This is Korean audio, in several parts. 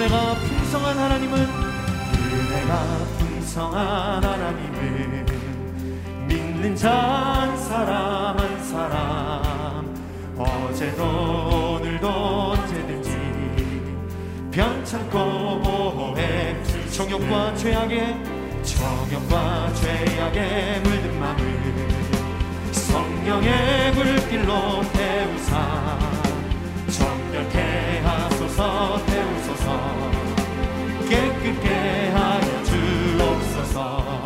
은혜가 풍성한 하나님은 은혜가 풍성한 하나님은 믿는 자한 사람 한 사람 어제도 오늘도 언제든지 변찮고 보호해 정욕과 죄악의 정욕과 죄악에 물든 마음을 성령의 불길로 태우사 정결케 하소서 태우소서 깨끗게 하여 주옵소서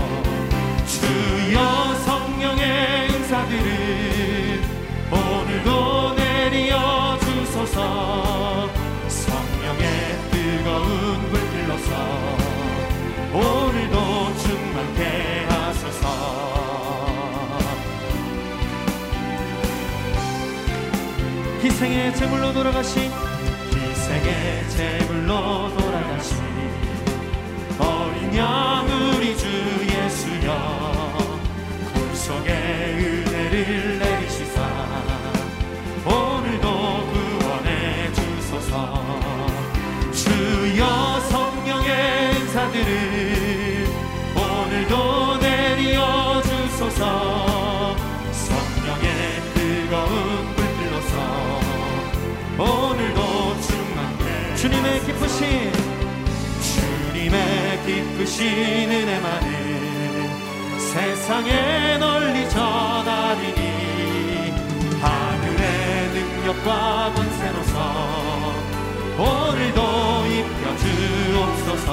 주여 성령의 은사들을 오늘도 내려 주소서. 성령의 뜨거운 불길로서 오늘도 충만케 하소서. 희생의 제물로 돌아가신 제물로 돌아가신 어린 양 우리 주 예수여 굴속에 은혜를 내리시사 오늘도 구원해 주소서. 주여 성령의 은사들을 오늘도 내려 주소서 기쁘신 주님의 기쁘신 은혜만을 세상에 널리 전하리니 하늘의 능력과 권세로서 오늘도 입혀 주옵소서.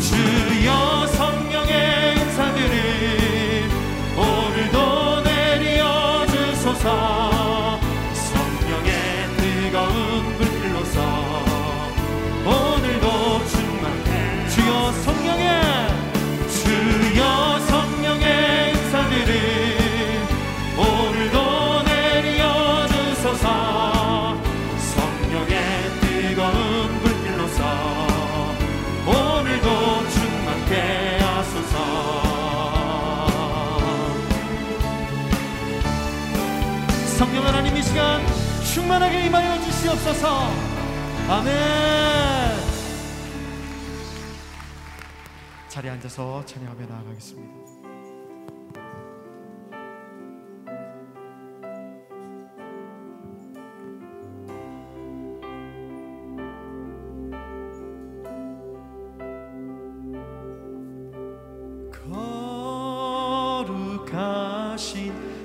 주여 성령의 은사들을 오늘도 내려 주소서 성령 하나님 이 시간 충만하게 임하여 주시옵소서. 아멘. 자리에 앉아서 찬양하며 나아가겠습니다.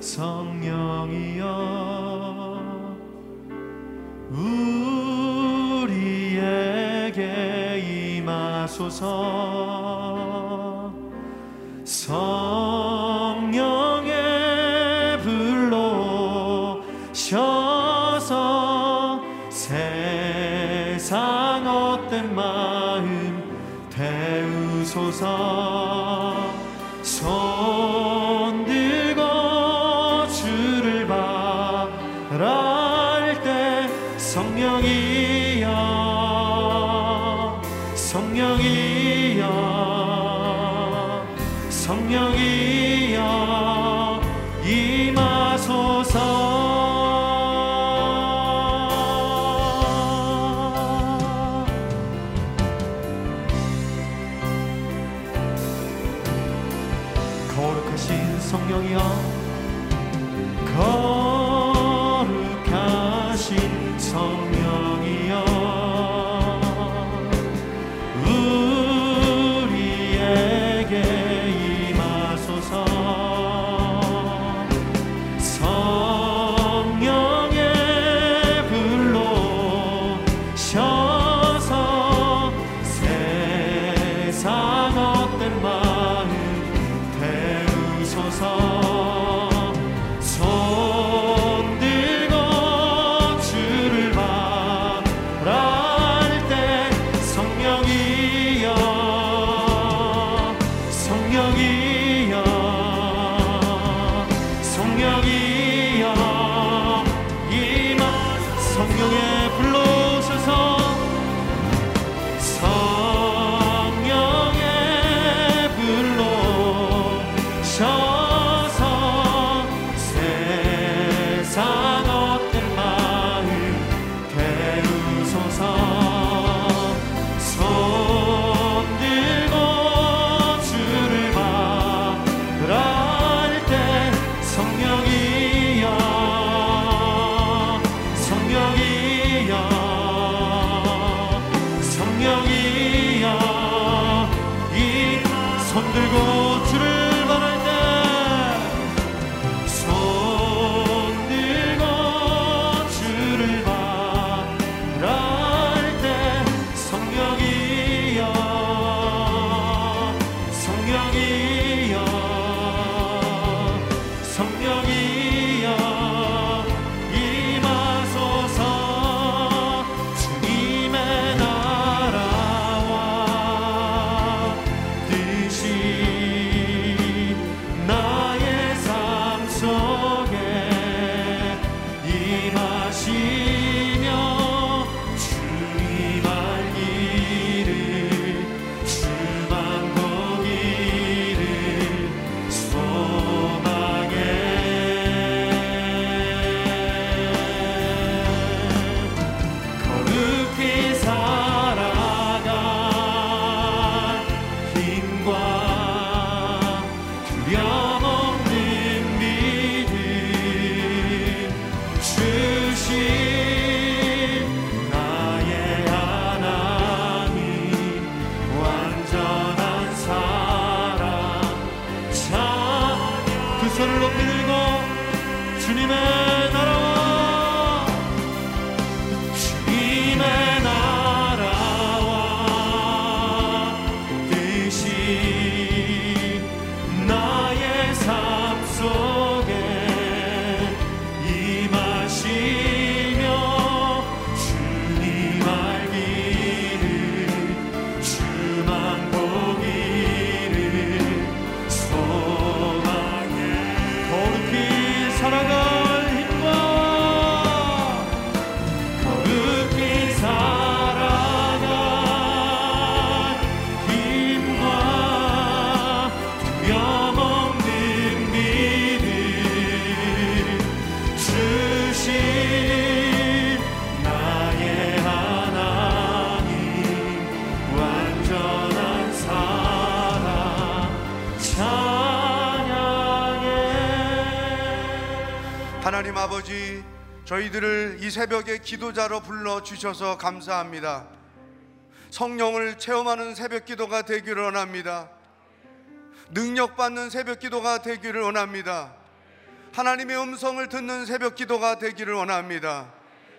성령이여 하소서 새벽에 기도자로 불러 주셔서 감사합니다. 성령을 체험하는 새벽 기도가 되기를 원합니다. 능력 받는 새벽 기도가 되기를 원합니다. 하나님의 음성을 듣는 새벽 기도가 되기를 원합니다.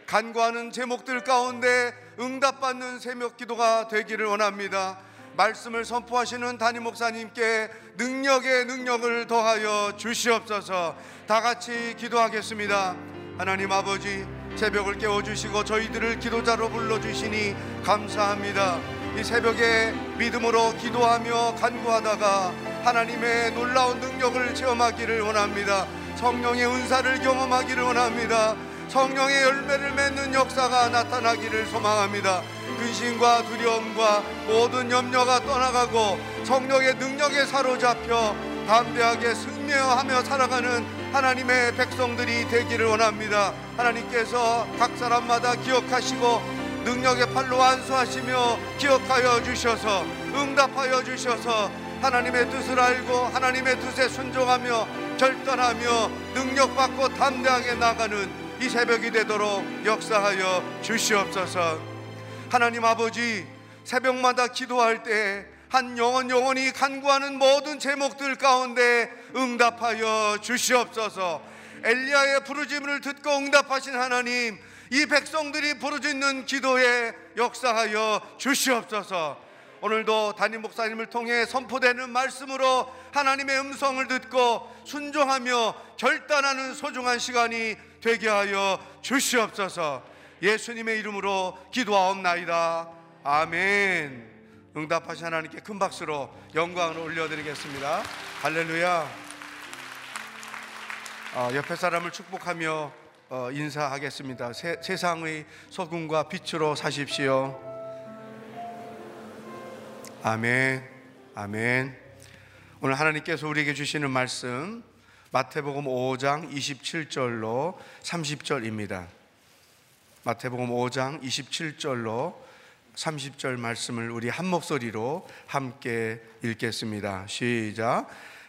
간구하는 제목들 가운데 응답받는 새벽 기도가 되기를 원합니다. 말씀을 선포하시는 담임 목사님께 능력의 능력을 더하여 주시옵소서. 다 같이 기도하겠습니다. 하나님 아버지, 새벽을 깨워 주시고 저희들을 기도자로 불러 주시니 감사합니다. 이 새벽에 믿음으로 기도하며 간구하다가 하나님의 놀라운 능력을 체험하기를 원합니다. 성령의 은사를 경험하기를 원합니다. 성령의 열매를 맺는 역사가 나타나기를 소망합니다. 근심과 두려움과 모든 염려가 떠나가고 성령의 능력에 사로잡혀 담대하게 승리하며 살아가는 하나님의 백성들이 되기를 원합니다. 하나님께서 각 사람마다 기억하시고 능력의 팔로 안수하시며 기억하여 주셔서 응답하여 주셔서 하나님의 뜻을 알고 하나님의 뜻에 순종하며 결단하며 능력받고 담대하게 나가는 이 새벽이 되도록 역사하여 주시옵소서. 하나님 아버지 새벽마다 기도할 때 한 영혼 영혼이 간구하는 모든 제목들 가운데 응답하여 주시옵소서. 엘리야의 부르짖음을 듣고 응답하신 하나님, 이 백성들이 부르짖는 기도에 역사하여 주시옵소서. 오늘도 담임 목사님을 통해 선포되는 말씀으로 하나님의 음성을 듣고 순종하며 결단하는 소중한 시간이 되게 하여 주시옵소서. 예수님의 이름으로 기도하옵나이다. 아멘. 응답하신 하나님께 큰 박수로 영광을 올려드리겠습니다. 할렐루야. 어, 옆에 사람을 축복하며 어, 인사하겠습니다. 세, 세상의 소금과 빛으로 사십시오. 아멘. 아멘. 오늘 하나님께서 우리에게 주시는 말씀 마태복음 5장 27절로 30절입니다. 마태복음 5장 27절로 30절 말씀을 우리 한 목소리로 함께 읽겠습니다. 시작.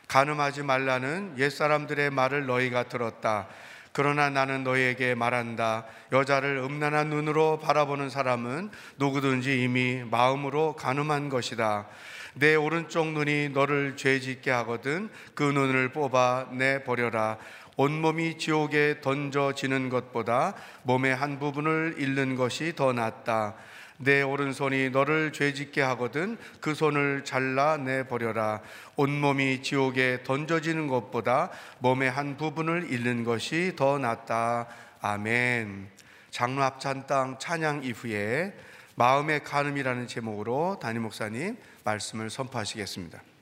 간음하지 말라는 옛사람들의 말을 너희가 들었다. 그러나 나는 너희에게 말한다. 여자를 음란한 눈으로 바라보는 사람은 누구든지 이미 마음으로 간음한 것이다. 내 오른쪽 눈이 너를 죄짓게 하거든 그 눈을 뽑아 내 버려라. 온몸이 지옥에 던져지는 것보다 몸의 한 부분을 잃는 것이 더 낫다. 내 오른손이 너를 죄짓게 하거든 그 손을 잘라 내 버려라. 온몸이 지옥에 던져지는 것보다 몸의 한 부분을 잃는 것이 더 낫다. 아멘. 장로 합찬 땅 찬양 이후에 마음의 간음이라는 제목으로 담임 목사님 말씀을 선포하시겠습니다.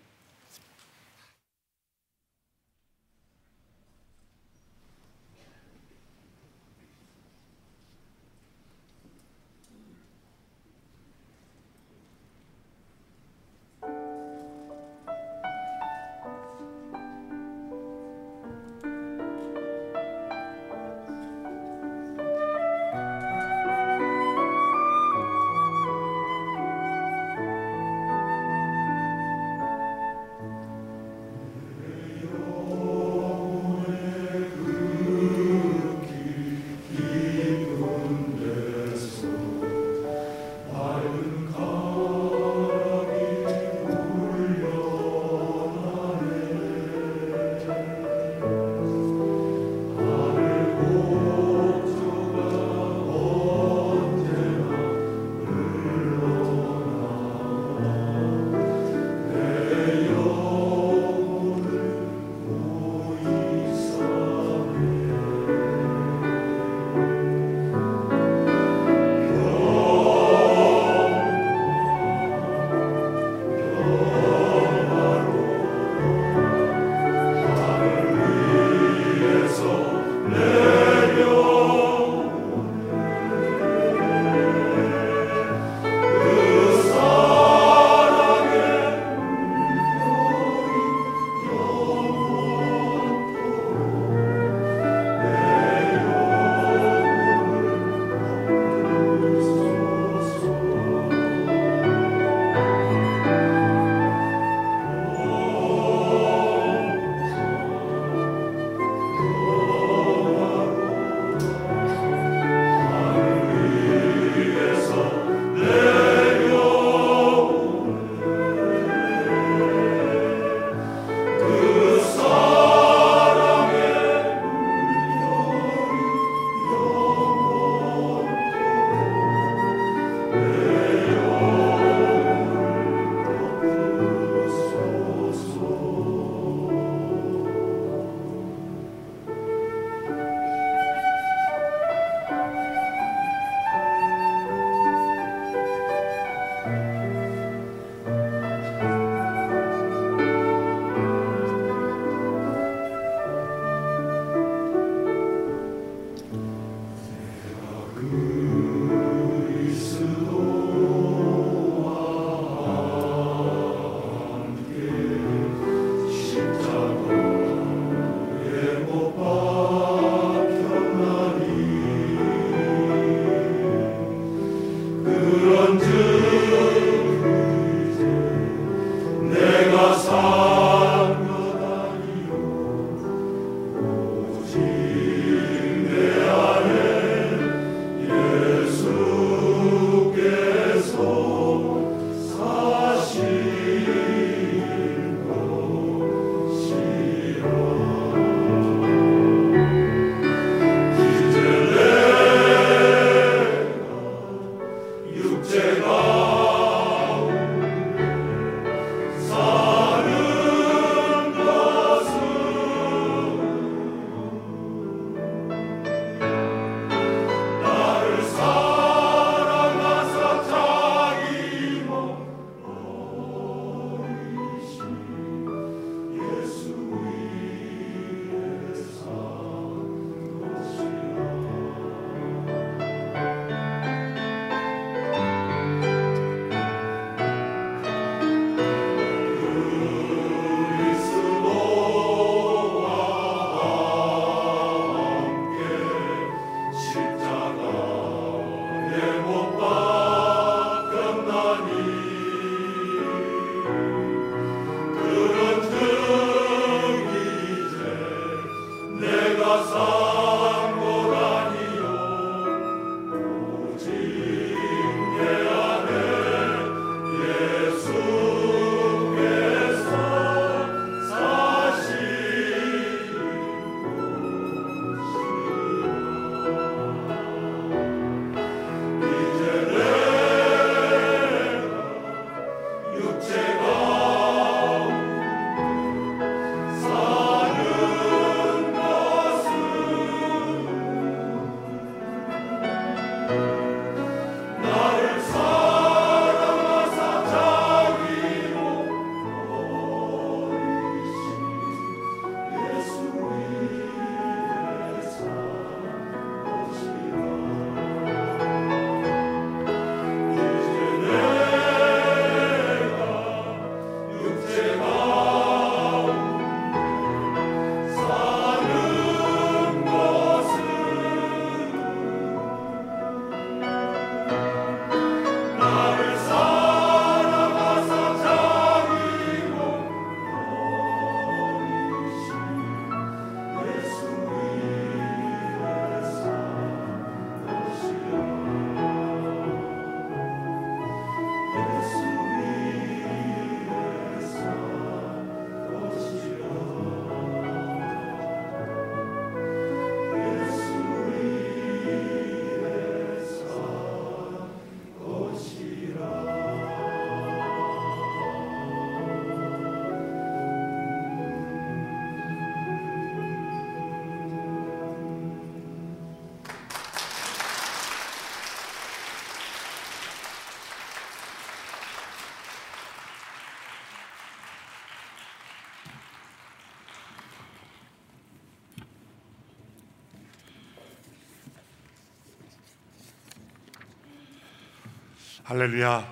할렐루야.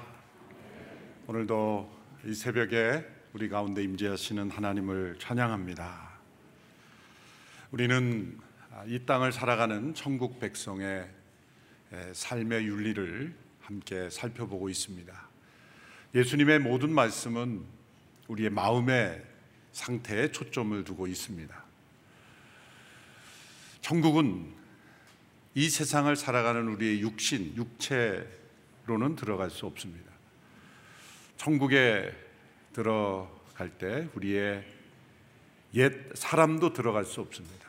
오늘도 이 새벽에 우리 가운데 임재하시는 하나님을 찬양합니다. 우리는 이 땅을 살아가는 천국 백성의 삶의 윤리를 함께 살펴보고 있습니다. 예수님의 모든 말씀은 우리의 마음의 상태에 초점을 두고 있습니다. 천국은 이 세상을 살아가는 우리의 육신, 육체 로는 들어갈 수 없습니다. 천국에 들어갈 때 우리의 옛 사람도 들어갈 수 없습니다.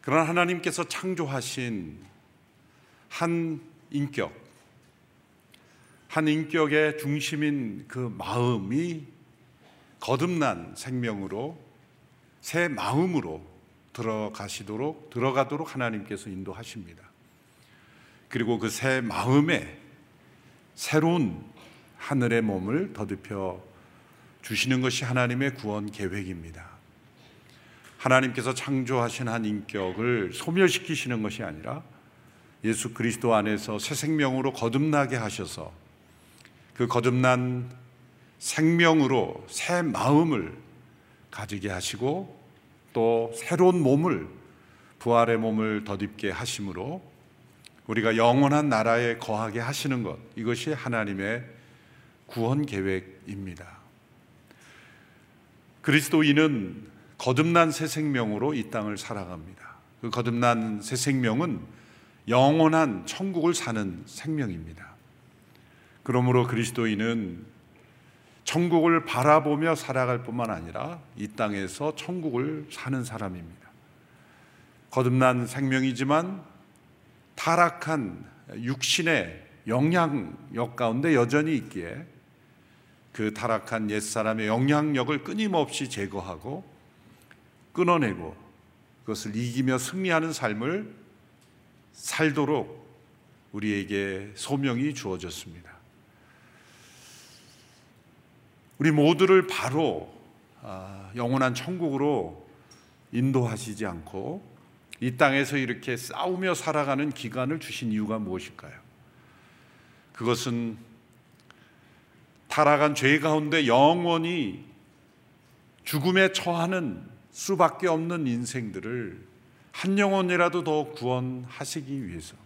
그러나 하나님께서 창조하신 한 인격, 한 인격의 중심인 그 마음이 거듭난 생명으로 새 마음으로 들어가시도록 들어가도록 하나님께서 인도하십니다. 그리고 그 새 마음에 새로운 하늘의 몸을 더듬혀 주시는 것이 하나님의 구원 계획입니다. 하나님께서 창조하신 한 인격을 소멸시키시는 것이 아니라 예수 그리스도 안에서 새 생명으로 거듭나게 하셔서 그 거듭난 생명으로 새 마음을 가지게 하시고 또 새로운 몸을 부활의 몸을 덧입게 하심으로 우리가 영원한 나라에 거하게 하시는 것 이것이 하나님의 구원 계획입니다. 그리스도인은 거듭난 새 생명으로 이 땅을 살아갑니다. 그 거듭난 새 생명은 영원한 천국을 사는 생명입니다. 그러므로 그리스도인은 천국을 바라보며 살아갈 뿐만 아니라 이 땅에서 천국을 사는 사람입니다. 거듭난 생명이지만 타락한 육신의 영향력 가운데 여전히 있기에 그 타락한 옛사람의 영향력을 끊임없이 제거하고 끊어내고 그것을 이기며 승리하는 삶을 살도록 우리에게 소명이 주어졌습니다. 우리 모두를 바로 아, 영원한 천국으로 인도하시지 않고 이 땅에서 이렇게 싸우며 살아가는 기간을 주신 이유가 무엇일까요? 그것은 타락한 죄 가운데 영원히 죽음에 처하는 수밖에 없는 인생들을 한 영혼이라도 더 구원하시기 위해서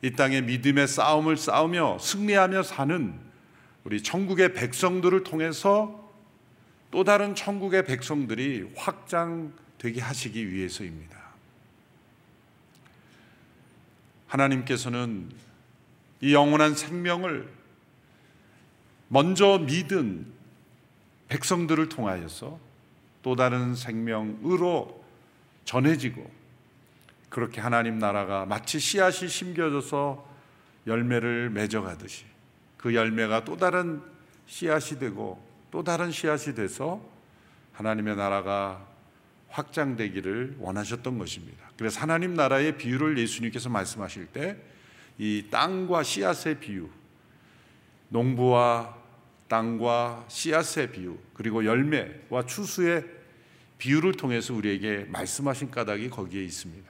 이 땅의 믿음의 싸움을 싸우며 승리하며 사는 우리 천국의 백성들을 통해서 또 다른 천국의 백성들이 확장 되게 하시기 위해서입니다. 하나님께서는 이 영원한 생명을 먼저 믿은 백성들을 통하여서 또 다른 생명으로 전해지고 그렇게 하나님 나라가 마치 씨앗이 심겨져서 열매를 맺어가듯이 그 열매가 또 다른 씨앗이 되고 또 다른 씨앗이 돼서 하나님의 나라가 확장되기를 원하셨던 것입니다. 그래서 하나님 나라의 비유를 예수님께서 말씀하실 때 이 땅과 씨앗의 비유, 농부와 땅과 씨앗의 비유, 그리고 열매와 추수의 비유를 통해서 우리에게 말씀하신 까닭이 거기에 있습니다.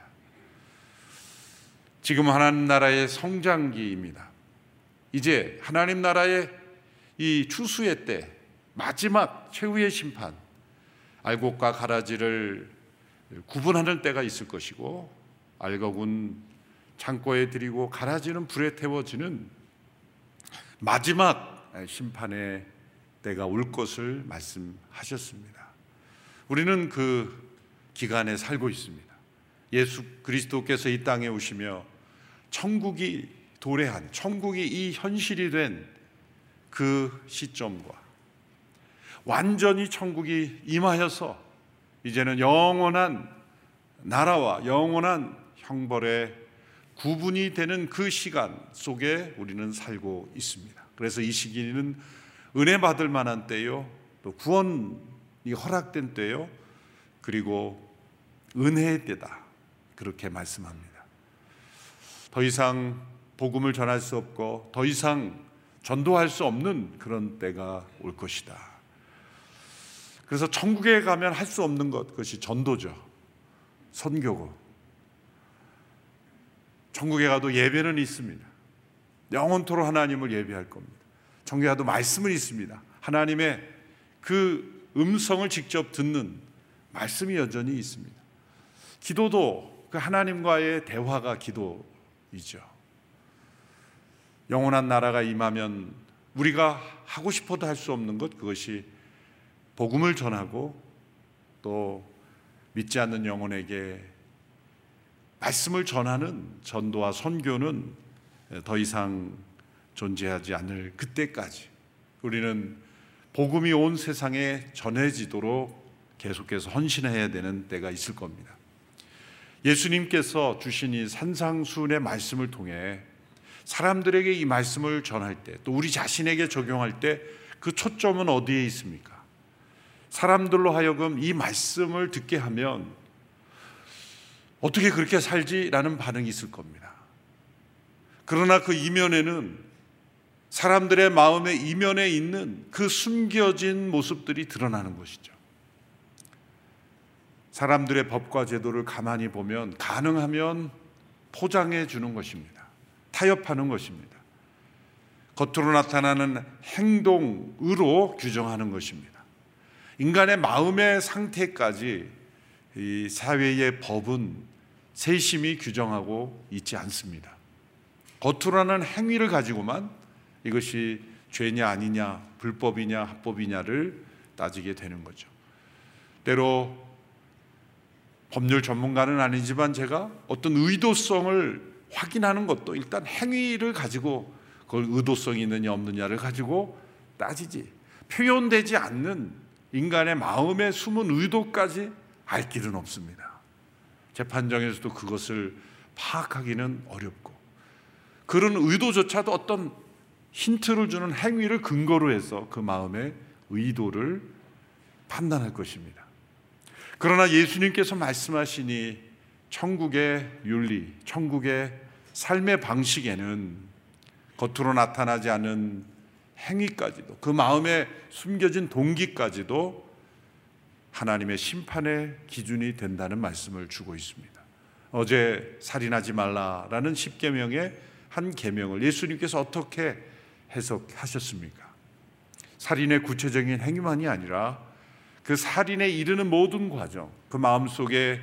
지금 하나님 나라의 성장기입니다. 이제 하나님 나라의 이 추수의 때 마지막 최후의 심판 알곡과 가라지를 구분하는 때가 있을 것이고 알곡은 창고에 들이고 가라지는 불에 태워지는 마지막 심판의 때가 올 것을 말씀하셨습니다. 우리는 그 기간에 살고 있습니다. 예수 그리스도께서 이 땅에 오시며 천국이 도래한 천국이 이 현실이 된 그 시점과 완전히 천국이 임하여서 이제는 영원한 나라와 영원한 형벌의 구분이 되는 그 시간 속에 우리는 살고 있습니다. 그래서 이 시기는 은혜 받을 만한 때요, 또 구원이 허락된 때요, 그리고 은혜의 때다. 그렇게 말씀합니다. 더 이상 복음을 전할 수 없고 더 이상 전도할 수 없는 그런 때가 올 것이다. 그래서 천국에 가면 할 수 없는 것 그것이 전도죠. 선교고. 천국에 가도 예배는 있습니다. 영원토록 하나님을 예배할 겁니다. 정교화도 말씀은 있습니다. 하나님의 그 음성을 직접 듣는 말씀이 여전히 있습니다. 기도도 그 하나님과의 대화가 기도이죠. 영원한 나라가 임하면 우리가 하고 싶어도 할 수 없는 것 그것이 복음을 전하고 또 믿지 않는 영혼에게 말씀을 전하는 전도와 선교는 더 이상 존재하지 않을 그때까지 우리는 복음이 온 세상에 전해지도록 계속해서 헌신해야 되는 때가 있을 겁니다. 예수님께서 주신 이 산상수훈의 말씀을 통해 사람들에게 이 말씀을 전할 때, 또 우리 자신에게 적용할 때 그 초점은 어디에 있습니까? 사람들로 하여금 이 말씀을 듣게 하면 어떻게 그렇게 살지라는 반응이 있을 겁니다. 그러나 그 이면에는 사람들의 마음의 이면에 있는 그 숨겨진 모습들이 드러나는 것이죠. 사람들의 법과 제도를 가만히 보면 가능하면 포장해 주는 것입니다. 타협하는 것입니다. 겉으로 나타나는 행동으로 규정하는 것입니다. 인간의 마음의 상태까지 이 사회의 법은 세심히 규정하고 있지 않습니다. 겉으로는 행위를 가지고만 이것이 죄냐 아니냐, 불법이냐 합법이냐를 따지게 되는 거죠. 때로 법률 전문가는 아니지만 제가 어떤 의도성을 확인하는 것도 일단 행위를 가지고 그걸 의도성이 있느냐 없느냐를 가지고 따지지 표현되지 않는 인간의 마음의 숨은 의도까지 알 길은 없습니다. 재판정에서도 그것을 파악하기는 어렵고 그런 의도조차도 어떤 힌트를 주는 행위를 근거로 해서 그 마음의 의도를 판단할 것입니다. 그러나 예수님께서 말씀하시니 천국의 윤리, 천국의 삶의 방식에는 겉으로 나타나지 않은 행위까지도 그 마음에 숨겨진 동기까지도 하나님의 심판의 기준이 된다는 말씀을 주고 있습니다. 어제 살인하지 말라라는 십계명의 한 계명을 예수님께서 어떻게 해석하셨습니까? 살인의 구체적인 행위만이 아니라 그 살인에 이르는 모든 과정, 그 마음 속에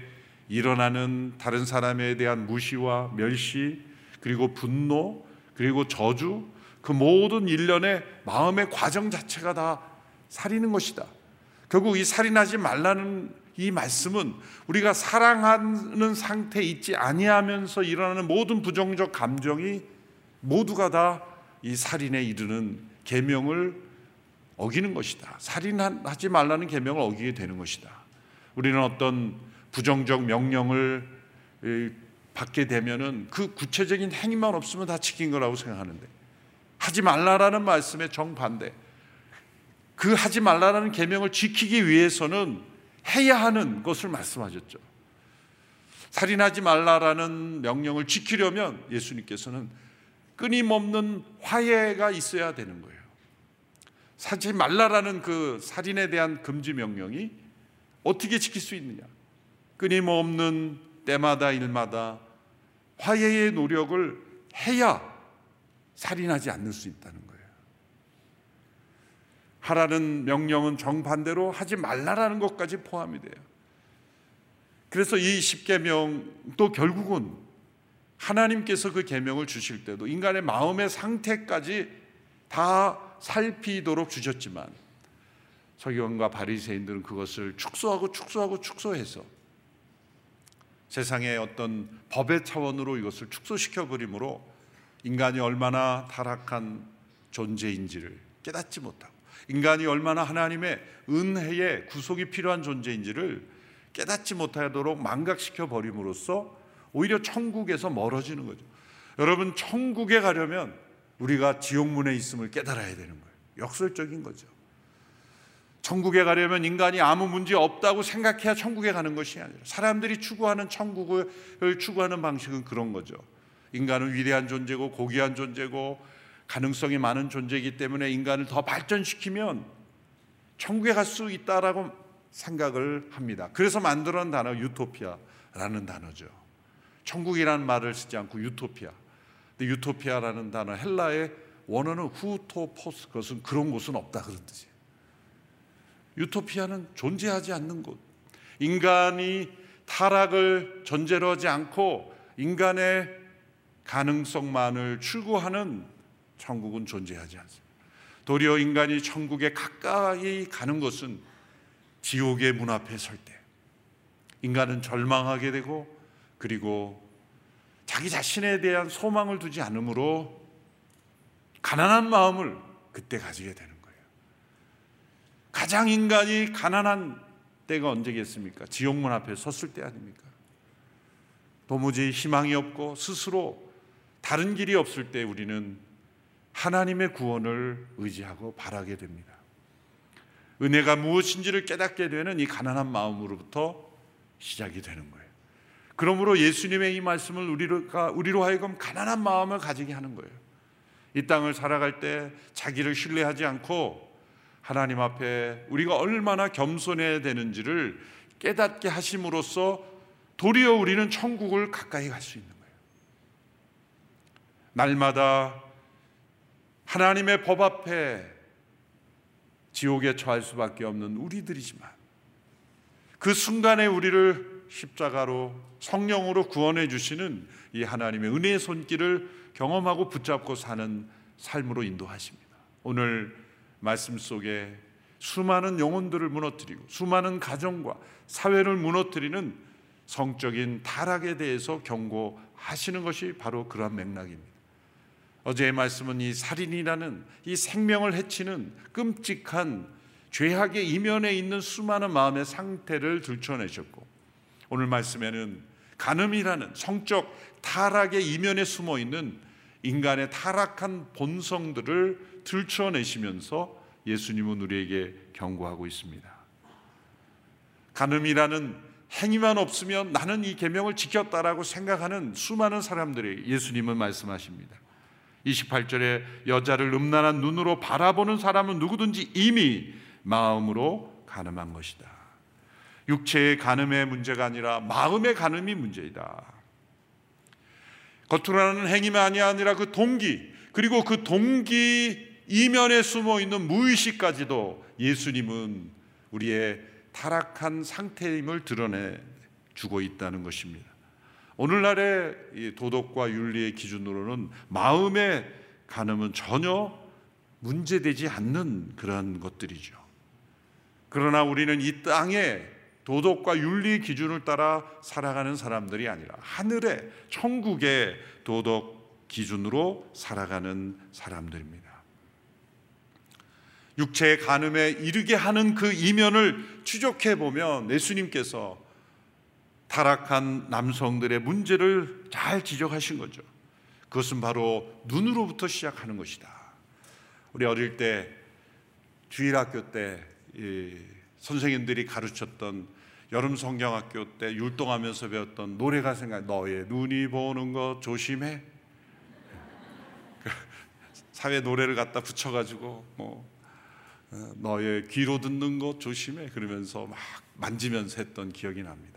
일어나는 다른 사람에 대한 무시와 멸시, 그리고 분노, 그리고 저주, 그 모든 일련의 마음의 과정 자체가 다 살이는 것이다. 결국 이 살인하지 말라는 이 말씀은 우리가 사랑하는 상태에 있지 아니하면서 일어나는 모든 부정적 감정이 모두가 다 이 살인에 이르는 계명을 어기는 것이다. 살인하지 말라는 계명을 어기게 되는 것이다. 우리는 어떤 부정적 명령을 받게 되면은 그 구체적인 행위만 없으면 다 지킨 거라고 생각하는데 하지 말라라는 말씀의 정반대. 그 하지 말라라는 계명을 지키기 위해서는 해야 하는 것을 말씀하셨죠. 살인하지 말라라는 명령을 지키려면 예수님께서는 끊임없는 화해가 있어야 되는 거예요. 사지 말라라는 그 살인에 대한 금지 명령이 어떻게 지킬 수 있느냐? 끊임없는 때마다 일마다 화해의 노력을 해야 살인하지 않을 수 있다는 거예요. 하라는 명령은 정반대로 하지 말라라는 것까지 포함이 돼요. 그래서 이 십계명도 결국은 하나님께서 그 계명을 주실 때도 인간의 마음의 상태까지 다 살피도록 주셨지만 서기관과 바리새인들은 그것을 축소하고 축소하고 축소해서 세상의 어떤 법의 차원으로 이것을 축소시켜 버림으로 인간이 얼마나 타락한 존재인지를 깨닫지 못하고 인간이 얼마나 하나님의 은혜의 구속이 필요한 존재인지를 깨닫지 못하도록 망각시켜 버림으로써 오히려 천국에서 멀어지는 거죠. 여러분 천국에 가려면 우리가 지옥문에 있음을 깨달아야 되는 거예요. 역설적인 거죠. 천국에 가려면 인간이 아무 문제 없다고 생각해야 천국에 가는 것이 아니라 사람들이 추구하는 천국을 추구하는 방식은 그런 거죠. 인간은 위대한 존재고 고귀한 존재고 가능성이 많은 존재이기 때문에 인간을 더 발전시키면 천국에 갈 수 있다라고 생각을 합니다. 그래서 만들어낸 단어 유토피아라는 단어죠. 천국이라는 말을 쓰지 않고 유토피아. 근데 유토피아라는 단어 헬라의 원어는 후토포스 그것은 그런 곳은 없다 그런 뜻이에요. 유토피아는 존재하지 않는 곳. 인간이 타락을 전제로 하지 않고 인간의 가능성만을 추구하는 천국은 존재하지 않습니다. 도리어 인간이 천국에 가까이 가는 것은 지옥의 문 앞에 설 때, 인간은 절망하게 되고 그리고 자기 자신에 대한 소망을 두지 않으므로 가난한 마음을 그때 가지게 되는 거예요. 가장 인간이 가난한 때가 언제겠습니까? 지옥문 앞에 섰을 때 아닙니까? 도무지 희망이 없고 스스로 다른 길이 없을 때 우리는 하나님의 구원을 의지하고 바라게 됩니다. 은혜가 무엇인지를 깨닫게 되는 이 가난한 마음으로부터 시작이 되는 거예요. 그러므로 예수님의 이 말씀을 우리가 우리로 하여금 가난한 마음을 가지게 하는 거예요. 이 땅을 살아갈 때 자기를 신뢰하지 않고 하나님 앞에 우리가 얼마나 겸손해야 되는지를 깨닫게 하심으로써 도리어 우리는 천국을 가까이 갈 수 있는. 날마다 하나님의 법 앞에 지옥에 처할 수밖에 없는 우리들이지만 그 순간에 우리를 십자가로 성령으로 구원해 주시는 이 하나님의 은혜의 손길을 경험하고 붙잡고 사는 삶으로 인도하십니다. 오늘 말씀 속에 수많은 영혼들을 무너뜨리고 수많은 가정과 사회를 무너뜨리는 성적인 타락에 대해서 경고하시는 것이 바로 그러한 맥락입니다. 어제의 말씀은 이 살인이라는 이 생명을 해치는 끔찍한 죄악의 이면에 있는 수많은 마음의 상태를 들춰내셨고 오늘 말씀에는 간음이라는 성적 타락의 이면에 숨어 있는 인간의 타락한 본성들을 들춰내시면서 예수님은 우리에게 경고하고 있습니다. 간음이라는 행위만 없으면 나는 이 계명을 지켰다라고 생각하는 수많은 사람들이 예수님은 말씀하십니다. 28절에 여자를 음란한 눈으로 바라보는 사람은 누구든지 이미 마음으로 가늠한 것이다. 육체의 가늠의 문제가 아니라 마음의 가늠이 문제이다. 겉으로 하는 행위만이 아니라 그 동기 그리고 그 동기 이면에 숨어 있는 무의식까지도 예수님은 우리의 타락한 상태임을 드러내 주고 있다는 것입니다. 오늘날의 도덕과 윤리의 기준으로는 마음의 간음은 전혀 문제되지 않는 그런 것들이죠. 그러나 우리는 이 땅에 도덕과 윤리 기준을 따라 살아가는 사람들이 아니라 하늘의 천국의 도덕 기준으로 살아가는 사람들입니다. 육체의 간음에 이르게 하는 그 이면을 추적해 보면 예수님께서 타락한 남성들의 문제를 잘 지적하신 거죠. 그것은 바로 눈으로부터 시작하는 것이다. 우리 어릴 때 주일학교 때 선생님들이 가르쳤던 여름 성경학교 때 율동하면서 배웠던 노래가 생각. 너의 눈이 보는 것 조심해. 사회 노래를 갖다 붙여가지고 뭐 어, 너의 귀로 듣는 것 조심해 그러면서 막 만지면서 했던 기억이 납니다.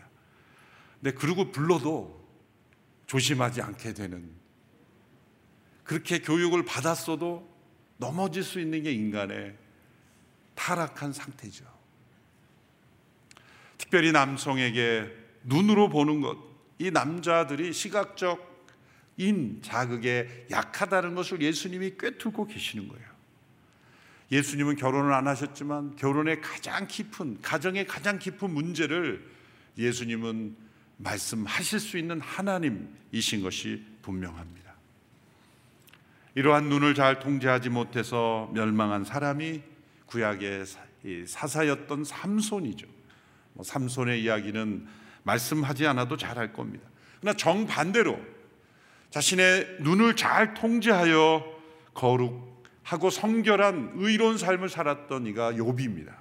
근데 그러고 불러도 조심하지 않게 되는 그렇게 교육을 받았어도 넘어질 수 있는 게 인간의 타락한 상태죠. 특별히 남성에게 눈으로 보는 것, 이 남자들이 시각적인 자극에 약하다는 것을 예수님이 꿰뚫고 계시는 거예요. 예수님은 결혼을 안 하셨지만 결혼의 가장 깊은 가정의 가장 깊은 문제를 예수님은 말씀하실 수 있는 하나님이신 것이 분명합니다. 이러한 눈을 잘 통제하지 못해서 멸망한 사람이 구약의 사사였던 삼손이죠. 뭐 삼손의 이야기는 말씀하지 않아도 잘 알 겁니다. 그러나 정반대로 자신의 눈을 잘 통제하여 거룩하고 성결한 의로운 삶을 살았던 이가 욥입니다.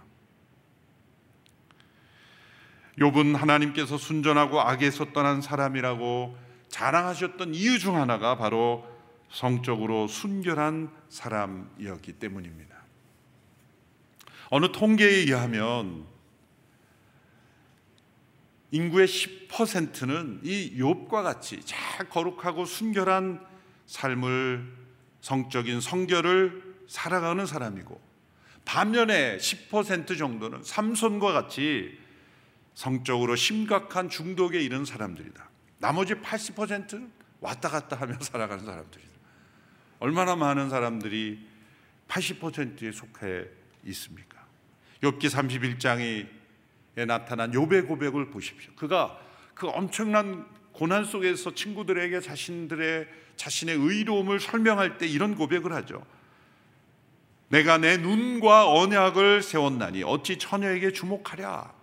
욥은 하나님께서 순전하고 악에서 떠난 사람이라고 자랑하셨던 이유 중 하나가 바로 성적으로 순결한 사람이었기 때문입니다. 어느 통계에 의하면 인구의 10%는 이 욥과 같이 잘 거룩하고 순결한 삶을 성적인 성결을 살아가는 사람이고 반면에 10% 정도는 삼손과 같이 성적으로 심각한 중독에 이른 사람들이다. 나머지 80%는 왔다 갔다 하며 살아가는 사람들이다. 얼마나 많은 사람들이 80%에 속해 있습니까? 욥기 31장에 나타난 욥의 고백을 보십시오. 그가 그 엄청난 고난 속에서 친구들에게 자신들의 자신의 의로움을 설명할 때 이런 고백을 하죠. 내가 내 눈과 언약을 세웠나니 어찌 처녀에게 주목하랴.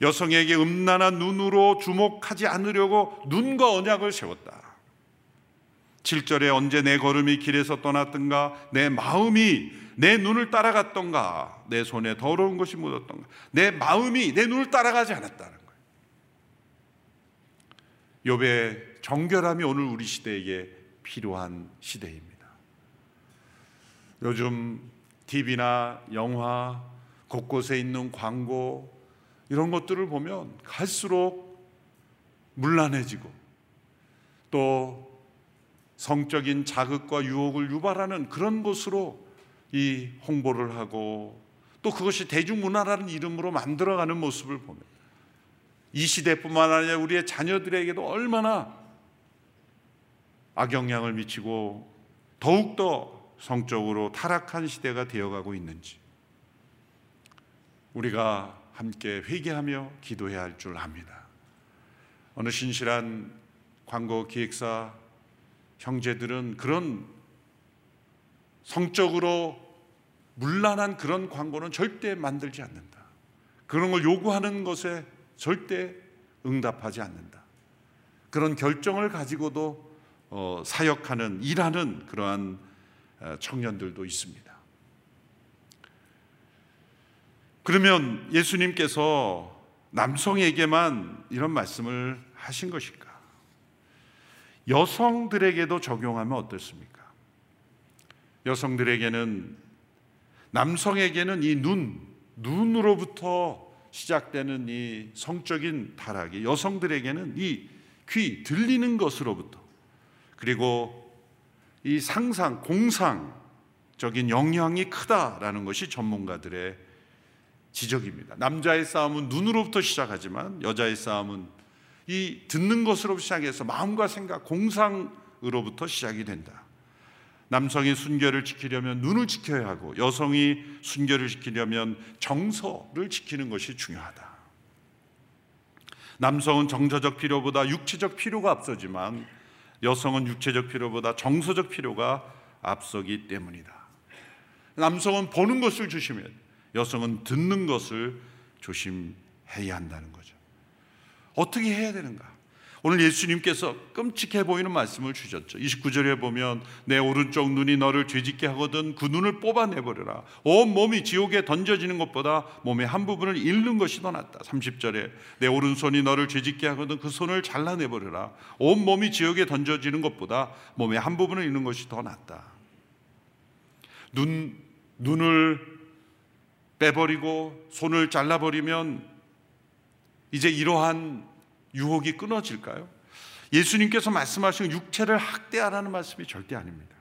여성에게 음란한 눈으로 주목하지 않으려고 눈과 언약을 세웠다. 7절에 언제 내 걸음이 길에서 떠났던가 내 마음이 내 눈을 따라갔던가 내 손에 더러운 것이 묻었던가 내 마음이 내 눈을 따라가지 않았다는 거예요. 욥의 정결함이 오늘 우리 시대에게 필요한 시대입니다. 요즘 TV나 영화 곳곳에 있는 광고 이런 것들을 보면 갈수록 문란해지고 또 성적인 자극과 유혹을 유발하는 그런 것으로 이 홍보를 하고 또 그것이 대중문화라는 이름으로 만들어가는 모습을 보면 이 시대뿐만 아니라 우리의 자녀들에게도 얼마나 악영향을 미치고 더욱더 성적으로 타락한 시대가 되어가고 있는지 우리가 함께 회개하며 기도해야 할 줄 압니다. 어느 신실한 광고 기획사 형제들은 그런 성적으로 문란한 그런 광고는 절대 만들지 않는다. 그런 걸 요구하는 것에 절대 응답하지 않는다. 그런 결정을 가지고도 어, 사역하는 일하는 그러한 어, 청년들도 있습니다. 그러면 예수님께서 남성에게만 이런 말씀을 하신 것일까? 여성들에게도 적용하면 어떻습니까? 여성들에게는 남성에게는 이 눈, 눈으로부터 시작되는 이 성적인 타락이 여성들에게는 이 귀, 들리는 것으로부터 그리고 이 상상, 공상적인 영향이 크다라는 것이 전문가들의 지적입니다. 남자의 싸움은 눈으로부터 시작하지만 여자의 싸움은 이 듣는 것으로 시작해서 마음과 생각, 공상으로부터 시작이 된다. 남성이 순결을 지키려면 눈을 지켜야 하고 여성이 순결을 지키려면 정서를 지키는 것이 중요하다. 남성은 정서적 필요보다 육체적 필요가 앞서지만 여성은 육체적 필요보다 정서적 필요가 앞서기 때문이다. 남성은 보는 것을 돼. 여성은 듣는 것을 조심해야 한다는 거죠. 어떻게 해야 되는가? 오늘 예수님께서 끔찍해 보이는 말씀을 주셨죠. 29절에 보면 내 오른쪽 눈이 너를 죄짓게 하거든 그 눈을 뽑아내 버려라. 온 몸이 지옥에 던져지는 것보다 몸의 한 부분을 잃는 것이 더 낫다. 30절에 내 오른손이 너를 죄짓게 하거든 그 손을 잘라내 버려라. 온 몸이 지옥에 던져지는 것보다 몸의 한 부분을 잃는 것이 더 낫다. 눈 눈을 빼버리고 손을 잘라버리면 이제 이러한 유혹이 끊어질까요? 예수님께서 말씀하신 육체를 학대하라는 말씀이 절대 아닙니다.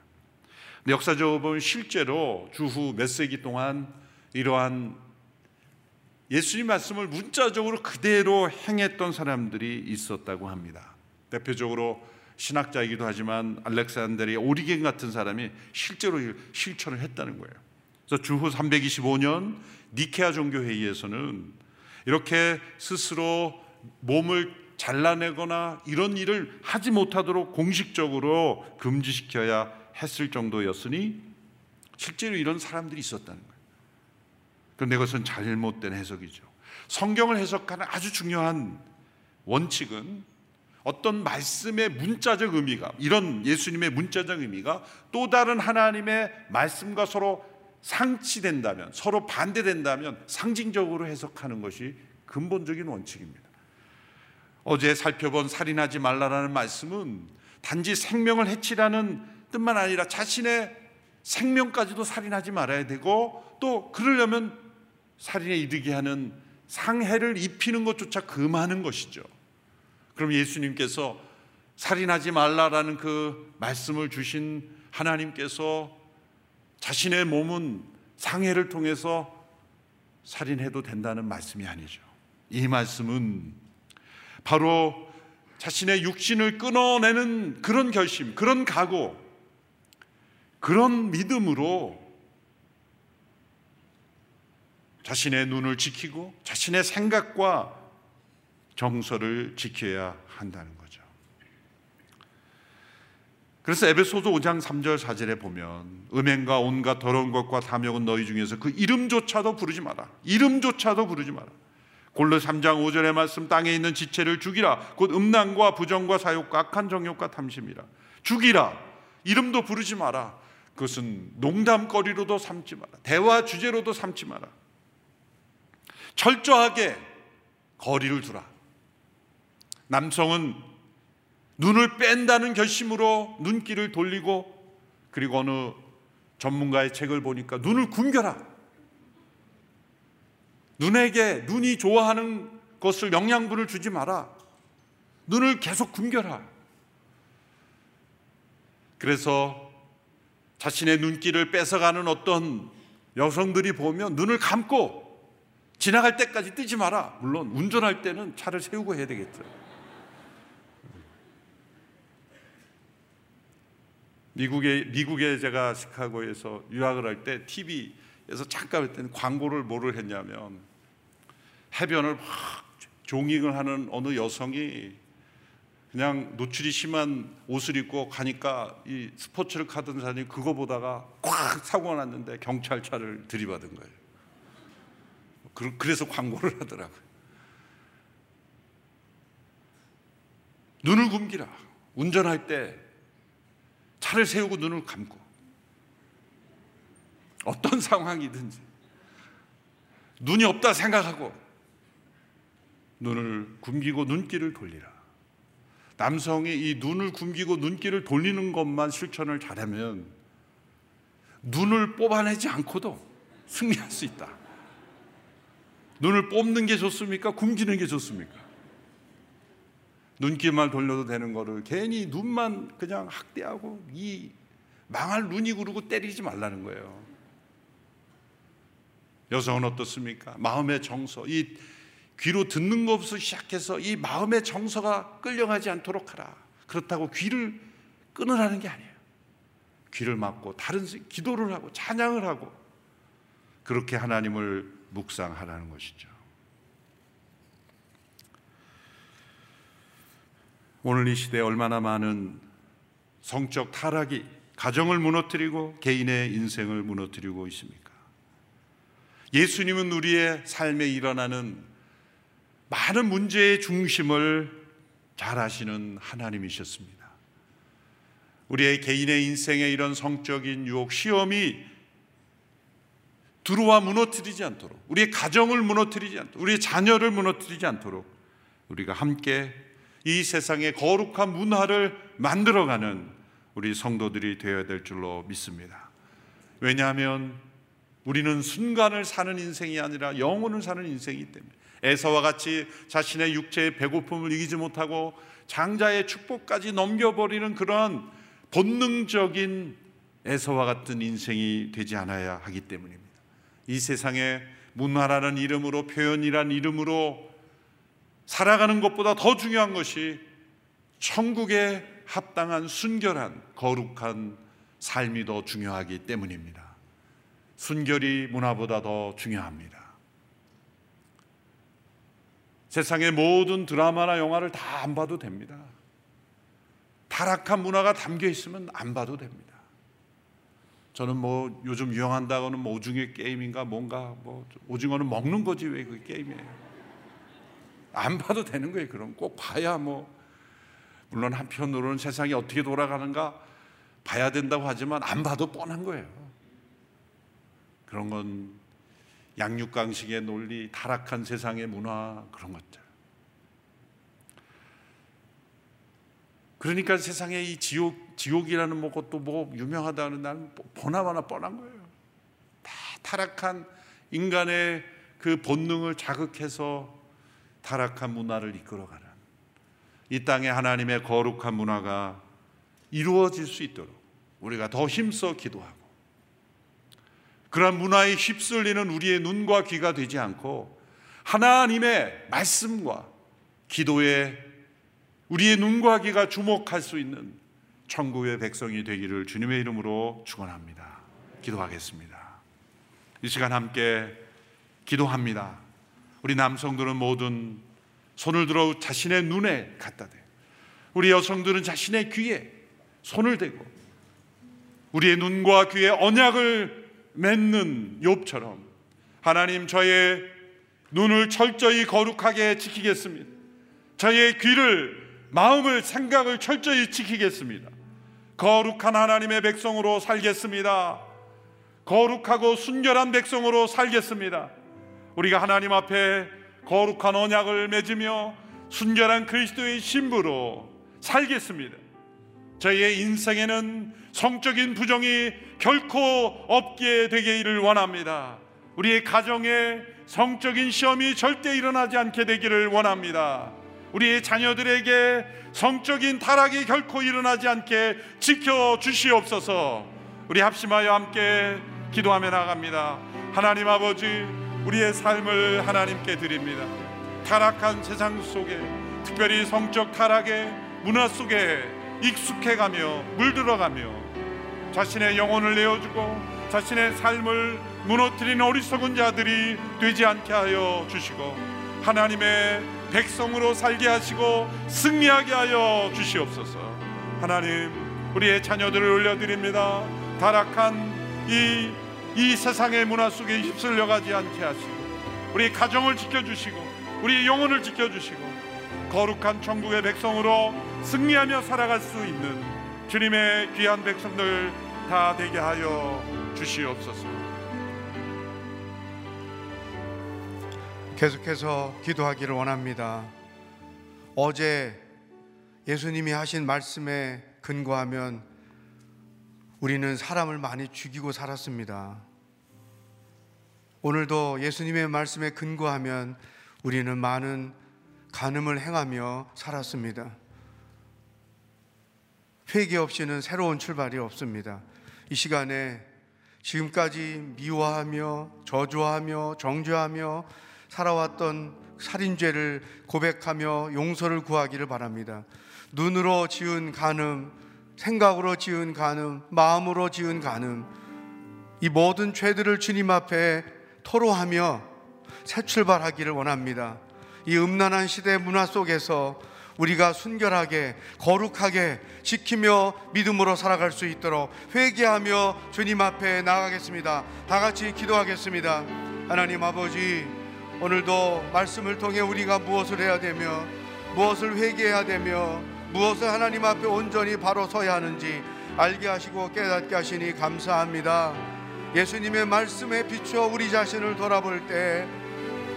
역사적으로 보면 실제로 주후 몇 세기 동안 이러한 예수님 말씀을 문자적으로 그대로 행했던 사람들이 있었다고 합니다. 대표적으로 신학자이기도 하지만 알렉산드리 오리겐 같은 사람이 실제로 실천을 했다는 거예요. 그래서 주후 325년 니케아 종교 회의에서는 이렇게 스스로 몸을 잘라내거나 이런 일을 하지 못하도록 공식적으로 금지시켜야 했을 정도였으니 실제로 이런 사람들이 있었다는 거예요. 그런데 그것은 잘못된 해석이죠. 성경을 해석하는 아주 중요한 원칙은 어떤 말씀의 문자적 의미가 이런 예수님의 문자적 의미가 또 다른 하나님의 말씀과 서로 상치된다면 서로 반대된다면 상징적으로 해석하는 것이 근본적인 원칙입니다. 어제 살펴본 살인하지 말라라는 말씀은 단지 생명을 해치라는 뜻만 아니라 자신의 생명까지도 살인하지 말아야 되고 또 그러려면 살인에 이르게 하는 상해를 입히는 것조차 금하는 것이죠. 그럼 예수님께서 살인하지 말라라는 그 말씀을 주신 하나님께서 자신의 몸은 상해를 통해서 살인해도 된다는 말씀이 아니죠. 이 말씀은 바로 자신의 육신을 끊어내는 그런 결심, 그런 각오, 그런 믿음으로 자신의 눈을 지키고 자신의 생각과 정서를 지켜야 한다는 거죠. 그래서 에베소서 5장 3절 4절에 보면 음행과 온갖 더러운 것과 탐욕은 너희 중에서 그 이름조차도 부르지 마라. 이름조차도 부르지 마라. 골로 3장 5절의 말씀 땅에 있는 지체를 죽이라. 곧 음란과 부정과 사욕과 악한 정욕과 탐심이라. 죽이라. 이름도 부르지 마라. 그것은 농담거리로도 삼지 마라. 대화 주제로도 삼지 마라. 철저하게 거리를 두라. 남성은 눈을 뺀다는 결심으로 눈길을 돌리고 그리고 어느 전문가의 책을 보니까 눈을 굶겨라. 눈에게 눈이 좋아하는 것을 영양분을 주지 마라. 눈을 계속 굶겨라. 그래서 자신의 눈길을 뺏어가는 어떤 여성들이 보면 눈을 감고 지나갈 때까지 뜨지 마라. 물론 운전할 때는 차를 세우고 해야 되겠죠. 미국에 미국에 제가 시카고에서 유학을 할 때 TV에서 잠깐 할 때는 광고를 뭐를 했냐면 해변을 막 조깅을 하는 어느 여성이 그냥 노출이 심한 옷을 입고 가니까 이 스포츠를 하던 사람이 그거 보다가 꽉 사고가 났는데 경찰차를 들이받은 거예요. 그래서 광고를 하더라고요. 눈을 굶기라. 운전할 때 차를 세우고 눈을 감고 어떤 상황이든지 눈이 없다 생각하고 눈을 굶기고 눈길을 돌리라. 남성이 이 눈을 굶기고 눈길을 돌리는 것만 실천을 잘하면 눈을 뽑아내지 않고도 승리할 수 있다. 눈을 뽑는 게 좋습니까? 굶기는 게 좋습니까? 눈길만 돌려도 되는 거를 괜히 눈만 그냥 학대하고 이 망할 눈이 구르고 때리지 말라는 거예요. 여성은 어떻습니까? 마음의 정서, 이 귀로 듣는 것부터 시작해서 이 마음의 정서가 끌려가지 않도록 하라. 그렇다고 귀를 끊으라는 게 아니에요. 귀를 막고 다른 기도를 하고 찬양을 하고 그렇게 하나님을 묵상하라는 것이죠. 오늘 이 시대에 얼마나 많은 성적 타락이 가정을 무너뜨리고 개인의 인생을 무너뜨리고 있습니까? 예수님은 우리의 삶에 일어나는 많은 문제의 중심을 잘 아시는 하나님이셨습니다. 우리의 개인의 인생에 이런 성적인 유혹, 시험이 들어와 무너뜨리지 않도록, 우리의 가정을 무너뜨리지 않도록, 우리의 자녀를 무너뜨리지 않도록 우리가 함께 이 세상의 거룩한 문화를 만들어가는 우리 성도들이 되어야 될 줄로 믿습니다. 왜냐하면 우리는 순간을 사는 인생이 아니라 영혼을 사는 인생이기 때문에 에서와 같이 자신의 육체의 배고픔을 이기지 못하고 장자의 축복까지 넘겨버리는 그런 본능적인 에서와 같은 인생이 되지 않아야 하기 때문입니다. 이 세상에 문화라는 이름으로 표현이란 이름으로 살아가는 것보다 더 중요한 것이 천국에 합당한 순결한 거룩한 삶이 더 중요하기 때문입니다. 순결이 문화보다 더 중요합니다. 세상의 모든 드라마나 영화를 다 안 봐도 됩니다. 타락한 문화가 담겨 있으면 안 봐도 됩니다. 저는 뭐 요즘 유행한다고는 뭐 오징어 게임인가 뭔가 뭐 오징어는 먹는 거지 왜 그 게임이에요. 안 봐도 되는 거예요. 그럼 꼭 봐야 뭐 물론 한편으로는 세상이 어떻게 돌아가는가 봐야 된다고 하지만 안 봐도 뻔한 거예요. 그런 건 양육강식의 논리, 타락한 세상의 문화 그런 것들. 그러니까 세상에 이 지옥 지옥이라는 뭐 것도 뭐 유명하다는 나는 보나마나 뻔한 거예요. 다 타락한 인간의 그 본능을 자극해서 타락한 문화를 이끌어가는 이 땅에 하나님의 거룩한 문화가 이루어질 수 있도록 우리가 더 힘써 기도하고 그러한 문화에 휩쓸리는 우리의 눈과 귀가 되지 않고 하나님의 말씀과 기도에 우리의 눈과 귀가 주목할 수 있는 천국의 백성이 되기를 주님의 이름으로 축원합니다. 기도하겠습니다. 이 시간 함께 기도합니다. 우리 남성들은 모든 손을 들어 자신의 눈에 갖다 대. 우리 여성들은 자신의 귀에 손을 대고 우리의 눈과 귀에 언약을 맺는 욥처럼 하나님 저의 눈을 철저히 거룩하게 지키겠습니다. 저의 귀를 마음을 생각을 철저히 지키겠습니다. 거룩한 하나님의 백성으로 살겠습니다. 거룩하고 순결한 백성으로 살겠습니다. 우리가 하나님 앞에 거룩한 언약을 맺으며 순결한 그리스도의 신부로 살겠습니다. 저희의 인생에는 성적인 부정이 결코 없게 되기를 원합니다. 우리의 가정에 성적인 시험이 절대 일어나지 않게 되기를 원합니다. 우리의 자녀들에게 성적인 타락이 결코 일어나지 않게 지켜 주시옵소서. 우리 합심하여 함께 기도하며 나갑니다. 하나님 아버지, 우리의 삶을 하나님께 드립니다. 타락한 세상 속에 특별히 성적 타락의 문화 속에 익숙해가며 물들어가며 자신의 영혼을 내어주고 자신의 삶을 무너뜨린 어리석은 자들이 되지 않게 하여 주시고 하나님의 백성으로 살게 하시고 승리하게 하여 주시옵소서. 하나님, 우리의 자녀들을 올려드립니다. 타락한 이, 이 세상의 문화 속에 휩쓸려 가지 않게 하시고, 우리 가정을 지켜주시고, 우리 영혼을 지켜주시고, 거룩한 천국의 백성으로 승리하며 살아갈 수 있는 주님의 귀한 백성들 다 되게 하여 주시옵소서. 계속해서 기도하기를 원합니다. 어제 예수님이 하신 말씀에 근거하면 우리는 사람을 많이 죽이고 살았습니다. 오늘도 예수님의 말씀에 근거하면 우리는 많은 간음을 행하며 살았습니다. 회개 없이는 새로운 출발이 없습니다. 이 시간에 지금까지 미워하며 저주하며 정죄하며 살아왔던 살인죄를 고백하며 용서를 구하기를 바랍니다. 눈으로 지은 간음, 생각으로 지은 간음, 마음으로 지은 간음, 이 모든 죄들을 주님 앞에 토로하며 새 출발하기를 원합니다. 이 음란한 시대 문화 속에서 우리가 순결하게 거룩하게 지키며 믿음으로 살아갈 수 있도록 회개하며 주님 앞에 나가겠습니다. 다 같이 기도하겠습니다. 하나님 아버지 오늘도 말씀을 통해 우리가 무엇을 해야 되며 무엇을 회개해야 되며 무엇을 하나님 앞에 온전히 바로 서야 하는지 알게 하시고 깨닫게 하시니 감사합니다. 예수님의 말씀에 비추어 우리 자신을 돌아볼 때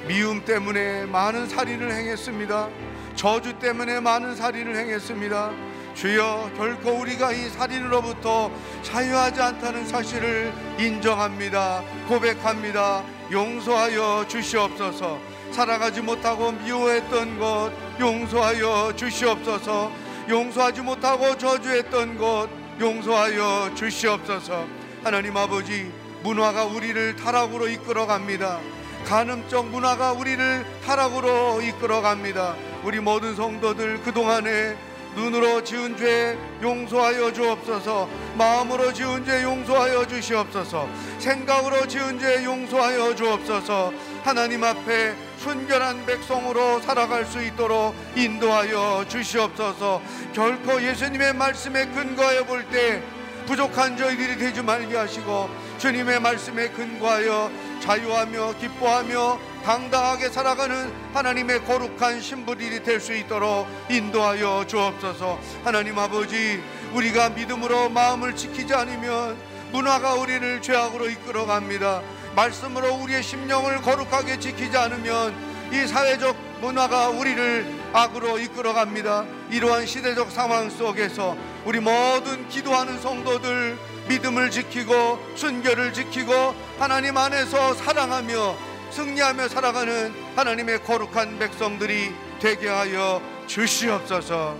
미움 때문에 많은 살인을 행했습니다. 저주 때문에 많은 살인을 행했습니다. 주여 결코 우리가 이 살인으로부터 자유하지 않다는 사실을 인정합니다. 고백합니다. 용서하여 주시옵소서. 살아가지 못하고 미워했던 것 용서하여 주시옵소서. 용서하지 못하고 저주했던 것 용서하여 주시옵소서. 하나님 아버지 문화가 우리를 타락으로 이끌어 갑니다. 간음적 문화가 우리를 타락으로 이끌어 갑니다. 우리 모든 성도들 그동안에 눈으로 지은 죄 용서하여 주옵소서 마음으로 지은 죄 용서하여 주시옵소서 생각으로 지은 죄 용서하여 주옵소서 하나님 앞에 순결한 백성으로 살아갈 수 있도록 인도하여 주시옵소서 결코 예수님의 말씀에 근거해 볼때 부족한 저희들이 되지 말게 하시고 주님의 말씀에 근거하여 자유하며 기뻐하며 당당하게 살아가는 하나님의 거룩한 신부들이 될 수 있도록 인도하여 주옵소서. 하나님 아버지, 우리가 믿음으로 마음을 지키지 않으면 문화가 우리를 죄악으로 이끌어 갑니다. 말씀으로 우리의 심령을 거룩하게 지키지 않으면 이 사회적 문화가 우리를 악으로 이끌어 갑니다. 이러한 시대적 상황 속에서 우리 모든 기도하는 성도들 믿음을 지키고 순결을 지키고 하나님 안에서 사랑하며 승리하며 살아가는 하나님의 거룩한 백성들이 되게 하여 주시옵소서.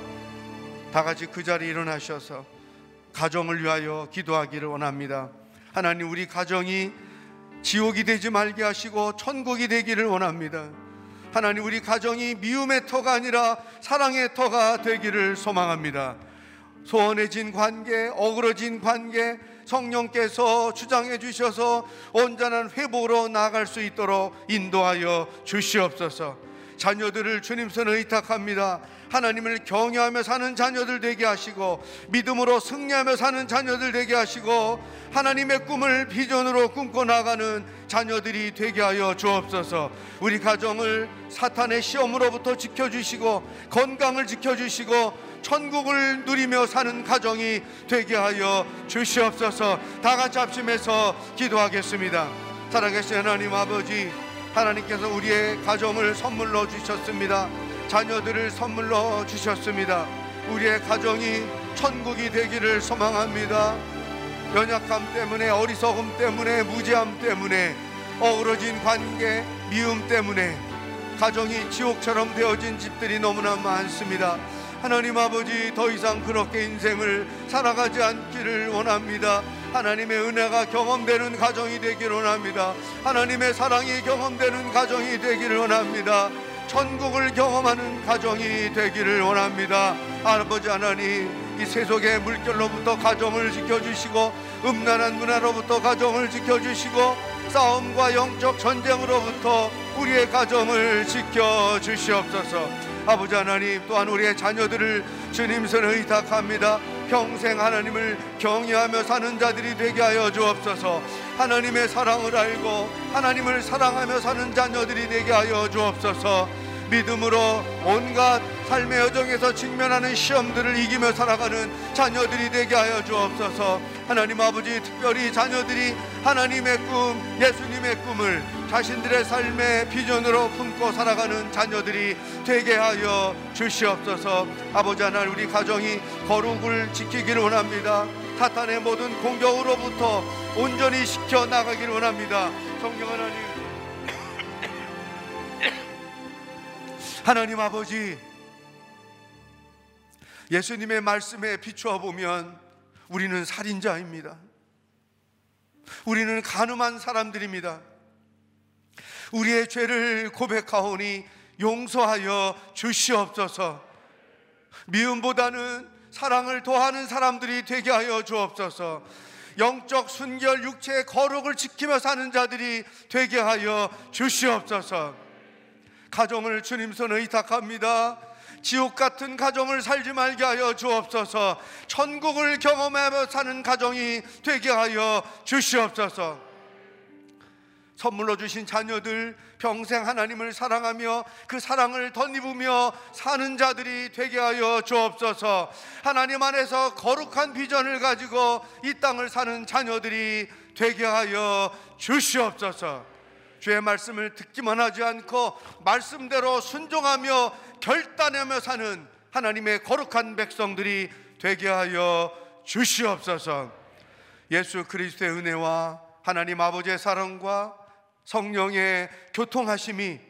다 같이 그 자리에 일어나셔서 가정을 위하여 기도하기를 원합니다. 하나님 우리 가정이 지옥이 되지 말게 하시고 천국이 되기를 원합니다. 하나님 우리 가정이 미움의 터가 아니라 사랑의 터가 되기를 소망합니다. 소원해진 관계, 어그러진 관계, 성령께서 주장해 주셔서 온전한 회복으로 나아갈 수 있도록 인도하여 주시옵소서. 자녀들을 주님 손에 의탁합니다. 하나님을 경외하며 사는 자녀들 되게 하시고 믿음으로 승리하며 사는 자녀들 되게 하시고 하나님의 꿈을 비전으로 꿈꿔 나가는 자녀들이 되게 하여 주옵소서. 우리 가정을 사탄의 시험으로부터 지켜 주시고 건강을 지켜 주시고 천국을 누리며 사는 가정이 되게 하여 주시옵소서. 다 같이 합심해서 기도하겠습니다. 살아계신 하나님 아버지 하나님께서 우리의 가정을 선물로 주셨습니다. 자녀들을 선물로 주셨습니다. 우리의 가정이 천국이 되기를 소망합니다. 연약함 때문에 어리석음 때문에 무지함 때문에 어우러진 관계 미움 때문에 가정이 지옥처럼 되어진 집들이 너무나 많습니다. 하나님 아버지 더 이상 그렇게 인생을 살아가지 않기를 원합니다. 하나님의 은혜가 경험되는 가정이 되기를 원합니다. 하나님의 사랑이 경험되는 가정이 되기를 원합니다. 천국을 경험하는 가정이 되기를 원합니다. 아버지 하나님, 이 세속의 물결로부터 가정을 지켜주시고, 음란한 문화로부터 가정을 지켜주시고, 싸움과 영적 전쟁으로부터 우리의 가정을 지켜주시옵소서. 아버지 하나님 또한 우리의 자녀들을 주님 손에 의탁합니다. 평생 하나님을 경외하며 사는 자들이 되게 하여 주옵소서. 하나님의 사랑을 알고 하나님을 사랑하며 사는 자녀들이 되게 하여 주옵소서. 믿음으로 온갖 삶의 여정에서 직면하는 시험들을 이기며 살아가는 자녀들이 되게 하여 주옵소서. 하나님 아버지 특별히 자녀들이 하나님의 꿈, 예수님의 꿈을 자신들의 삶의 비전으로 품고 살아가는 자녀들이 되게 하여 주시옵소서. 아버지 하나님 우리 가정이 거룩을 지키기를 원합니다. 사탄의 모든 공격으로부터 온전히 지켜 나가기를 원합니다. 성령 하나님 하나님 아버지 예수님의 말씀에 비추어 보면 우리는 살인자입니다. 우리는 가늠한 사람들입니다. 우리의 죄를 고백하오니 용서하여 주시옵소서. 미움보다는 사랑을 도하는 사람들이 되게 하여 주옵소서. 영적 순결 육체의 거룩을 지키며 사는 자들이 되게 하여 주시옵소서. 가정을 주님 손에 의탁합니다. 지옥 같은 가정을 살지 말게 하여 주옵소서. 천국을 경험하며 사는 가정이 되게 하여 주시옵소서. 선물로 주신 자녀들 평생 하나님을 사랑하며 그 사랑을 덧입으며 사는 자들이 되게 하여 주옵소서. 하나님 안에서 거룩한 비전을 가지고 이 땅을 사는 자녀들이 되게 하여 주시옵소서. 주의 말씀을 듣기만 하지 않고 말씀대로 순종하며 결단하며 사는 하나님의 거룩한 백성들이 되게 하여 주시옵소서. 예수 그리스도의 은혜와 하나님 아버지의 사랑과 성령의 교통하심이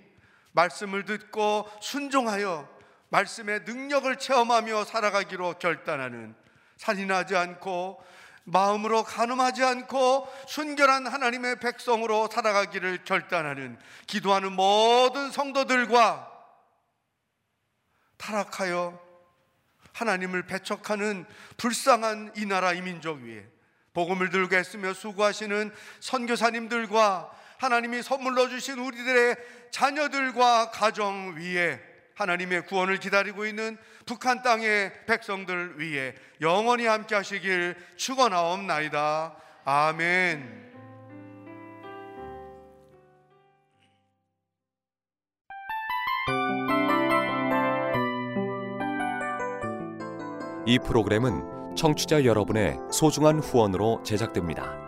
말씀을 듣고 순종하여 말씀의 능력을 체험하며 살아가기로 결단하는 살인하지 않고 마음으로 가늠하지 않고 순결한 하나님의 백성으로 살아가기를 결단하는 기도하는 모든 성도들과 타락하여 하나님을 배척하는 불쌍한 이 나라 이 민족 위에 복음을 들고 애쓰며 수고하시는 선교사님들과 하나님이 선물로 주신 우리들의 자녀들과 가정 위에 하나님의 구원을 기다리고 있는 북한 땅의 백성들 위에 영원히 함께 하시길 축원하옵나이다. 아멘. 이 프로그램은 청취자 여러분의 소중한 후원으로 제작됩니다.